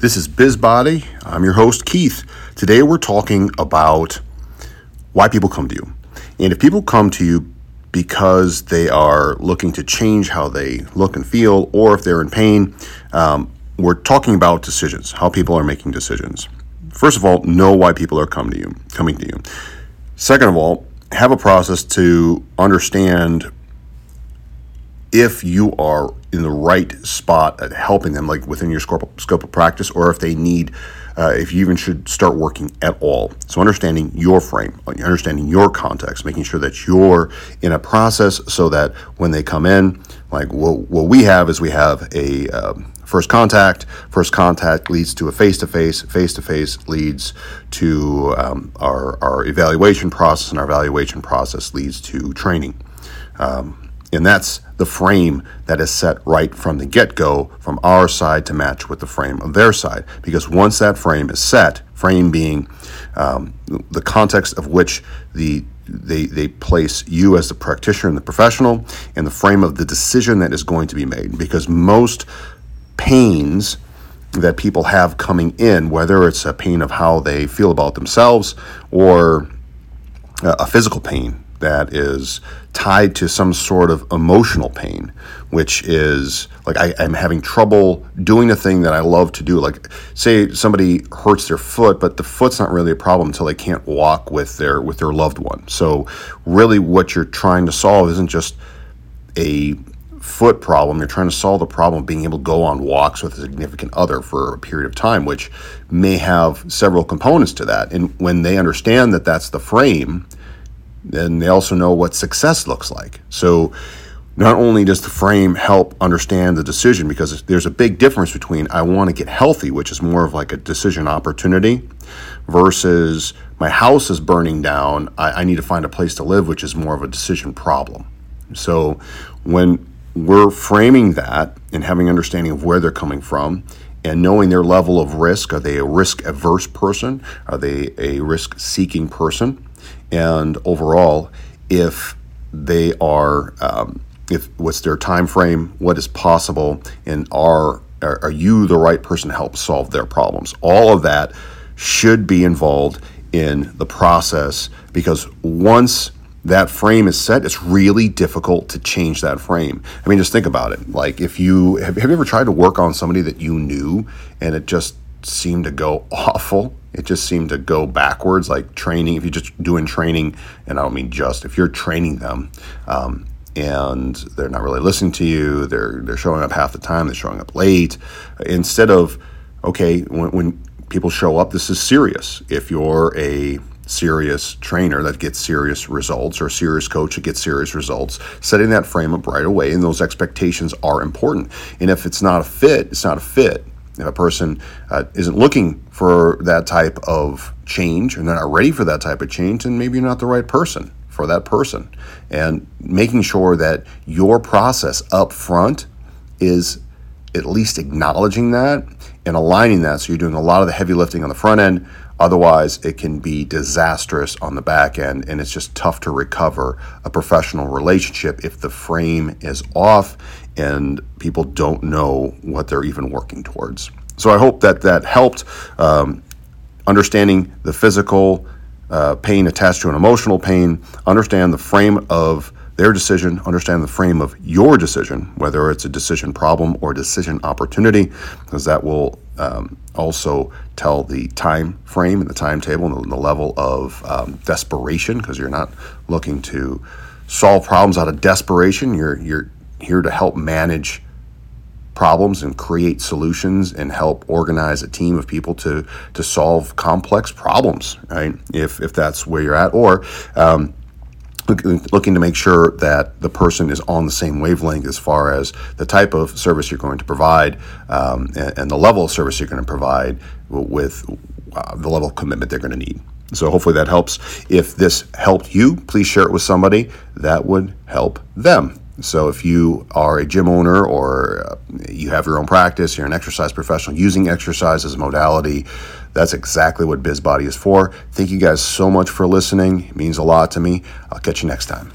This is BizBody. I'm your host, Keith. Today we're talking about why people come to you. And if people come to you because they are looking to change how they look and feel, or if they're in pain, um, we're talking about decisions, how people are making decisions. First of all, know why people are coming to you, coming to you. Second of all, have a process to understand if you are in the right spot at helping them, like within your scope, of practice, or if they need, uh, if you even should start working at all. So, understanding your frame, understanding your context, making sure that you're in a process so that when they come in, like what, what we have is we have a um, first contact. First contact leads to a face to face. Face to face leads to um, our, our evaluation process, and our evaluation process leads to training. Um, and that's the frame that is set right from the get go from our side to match with the frame of their side. Because once that frame is set, frame being um, the context of which the they, they place you as the practitioner and the professional in the frame of the decision that is going to be made. Because most pains that people have coming in, whether it's a pain of how they feel about themselves or a physical pain that is tied to some sort of emotional pain, which is like I, am having trouble doing the thing that I love to do. Like, say somebody hurts their foot, but the foot's not really a problem until they can't walk with their with their loved one. So, really, what you're trying to solve isn't just a foot problem. You're trying to solve the problem of being able to go on walks with a significant other for a period of time, which may have several components to that. And when they understand that that's the frame and they also know what success looks like. So not only does the frame help understand the decision because there's a big difference between I want to get healthy, which is more of like a decision opportunity, versus my house is burning down, I, I need to find a place to live, which is more of a decision problem. So when we're framing that and having understanding of where they're coming from and knowing their level of risk, are they a risk averse person? Are they a risk seeking person? And overall if they are um, if what's their time frame what is possible and are, are you the right person to help solve their problems all of that should be involved in the process because once that frame is set, it's really difficult to change that frame. I mean, just think about it. Like, if you have, have you ever tried to work on somebody that you knew and it just seemed to go awful? It just seemed to go backwards like training if you're just doing training and i don't mean just if you're training them um, and they're not really listening to you they're they're showing up half the time they're showing up late instead of okay when, when people show up this is serious. If you're a serious trainer that gets serious results or a serious coach that gets serious results setting that frame up right away and those expectations are important. And if it's not a fit it's not a fit if a person uh, isn't looking for that type of change and they're not ready for that type of change, then maybe you're not the right person for that person. And making sure that your process up front is at least acknowledging that and aligning that so you're doing a lot of the heavy lifting on the front end. Otherwise, it can be disastrous on the back end, and it's just tough to recover a professional relationship if the frame is off and people don't know what they're even working towards. So I hope that that helped um, understanding the physical uh, pain attached to an emotional pain, understand the frame of their decision, understand the frame of your decision, whether it's a decision problem or decision opportunity, because that will um, also tell the time frame and the timetable and the, level of um, desperation, because you're not looking to solve problems out of desperation. You're you're here to help manage problems and create solutions and help organize a team of people to to solve complex problems right if if that's where you're at or um, looking to make sure that the person is on the same wavelength as far as the type of service you're going to provide um, and, and, the level of service you're going to provide with uh, the level of commitment they're going to need. So hopefully that helps. If this helped you please share it with somebody. That would help them so if you are a gym owner or uh, you have your own practice, you're an exercise professional using exercise as a modality, that's exactly what BizBody is for. Thank you guys so much for listening. It means a lot to me. I'll catch you next time.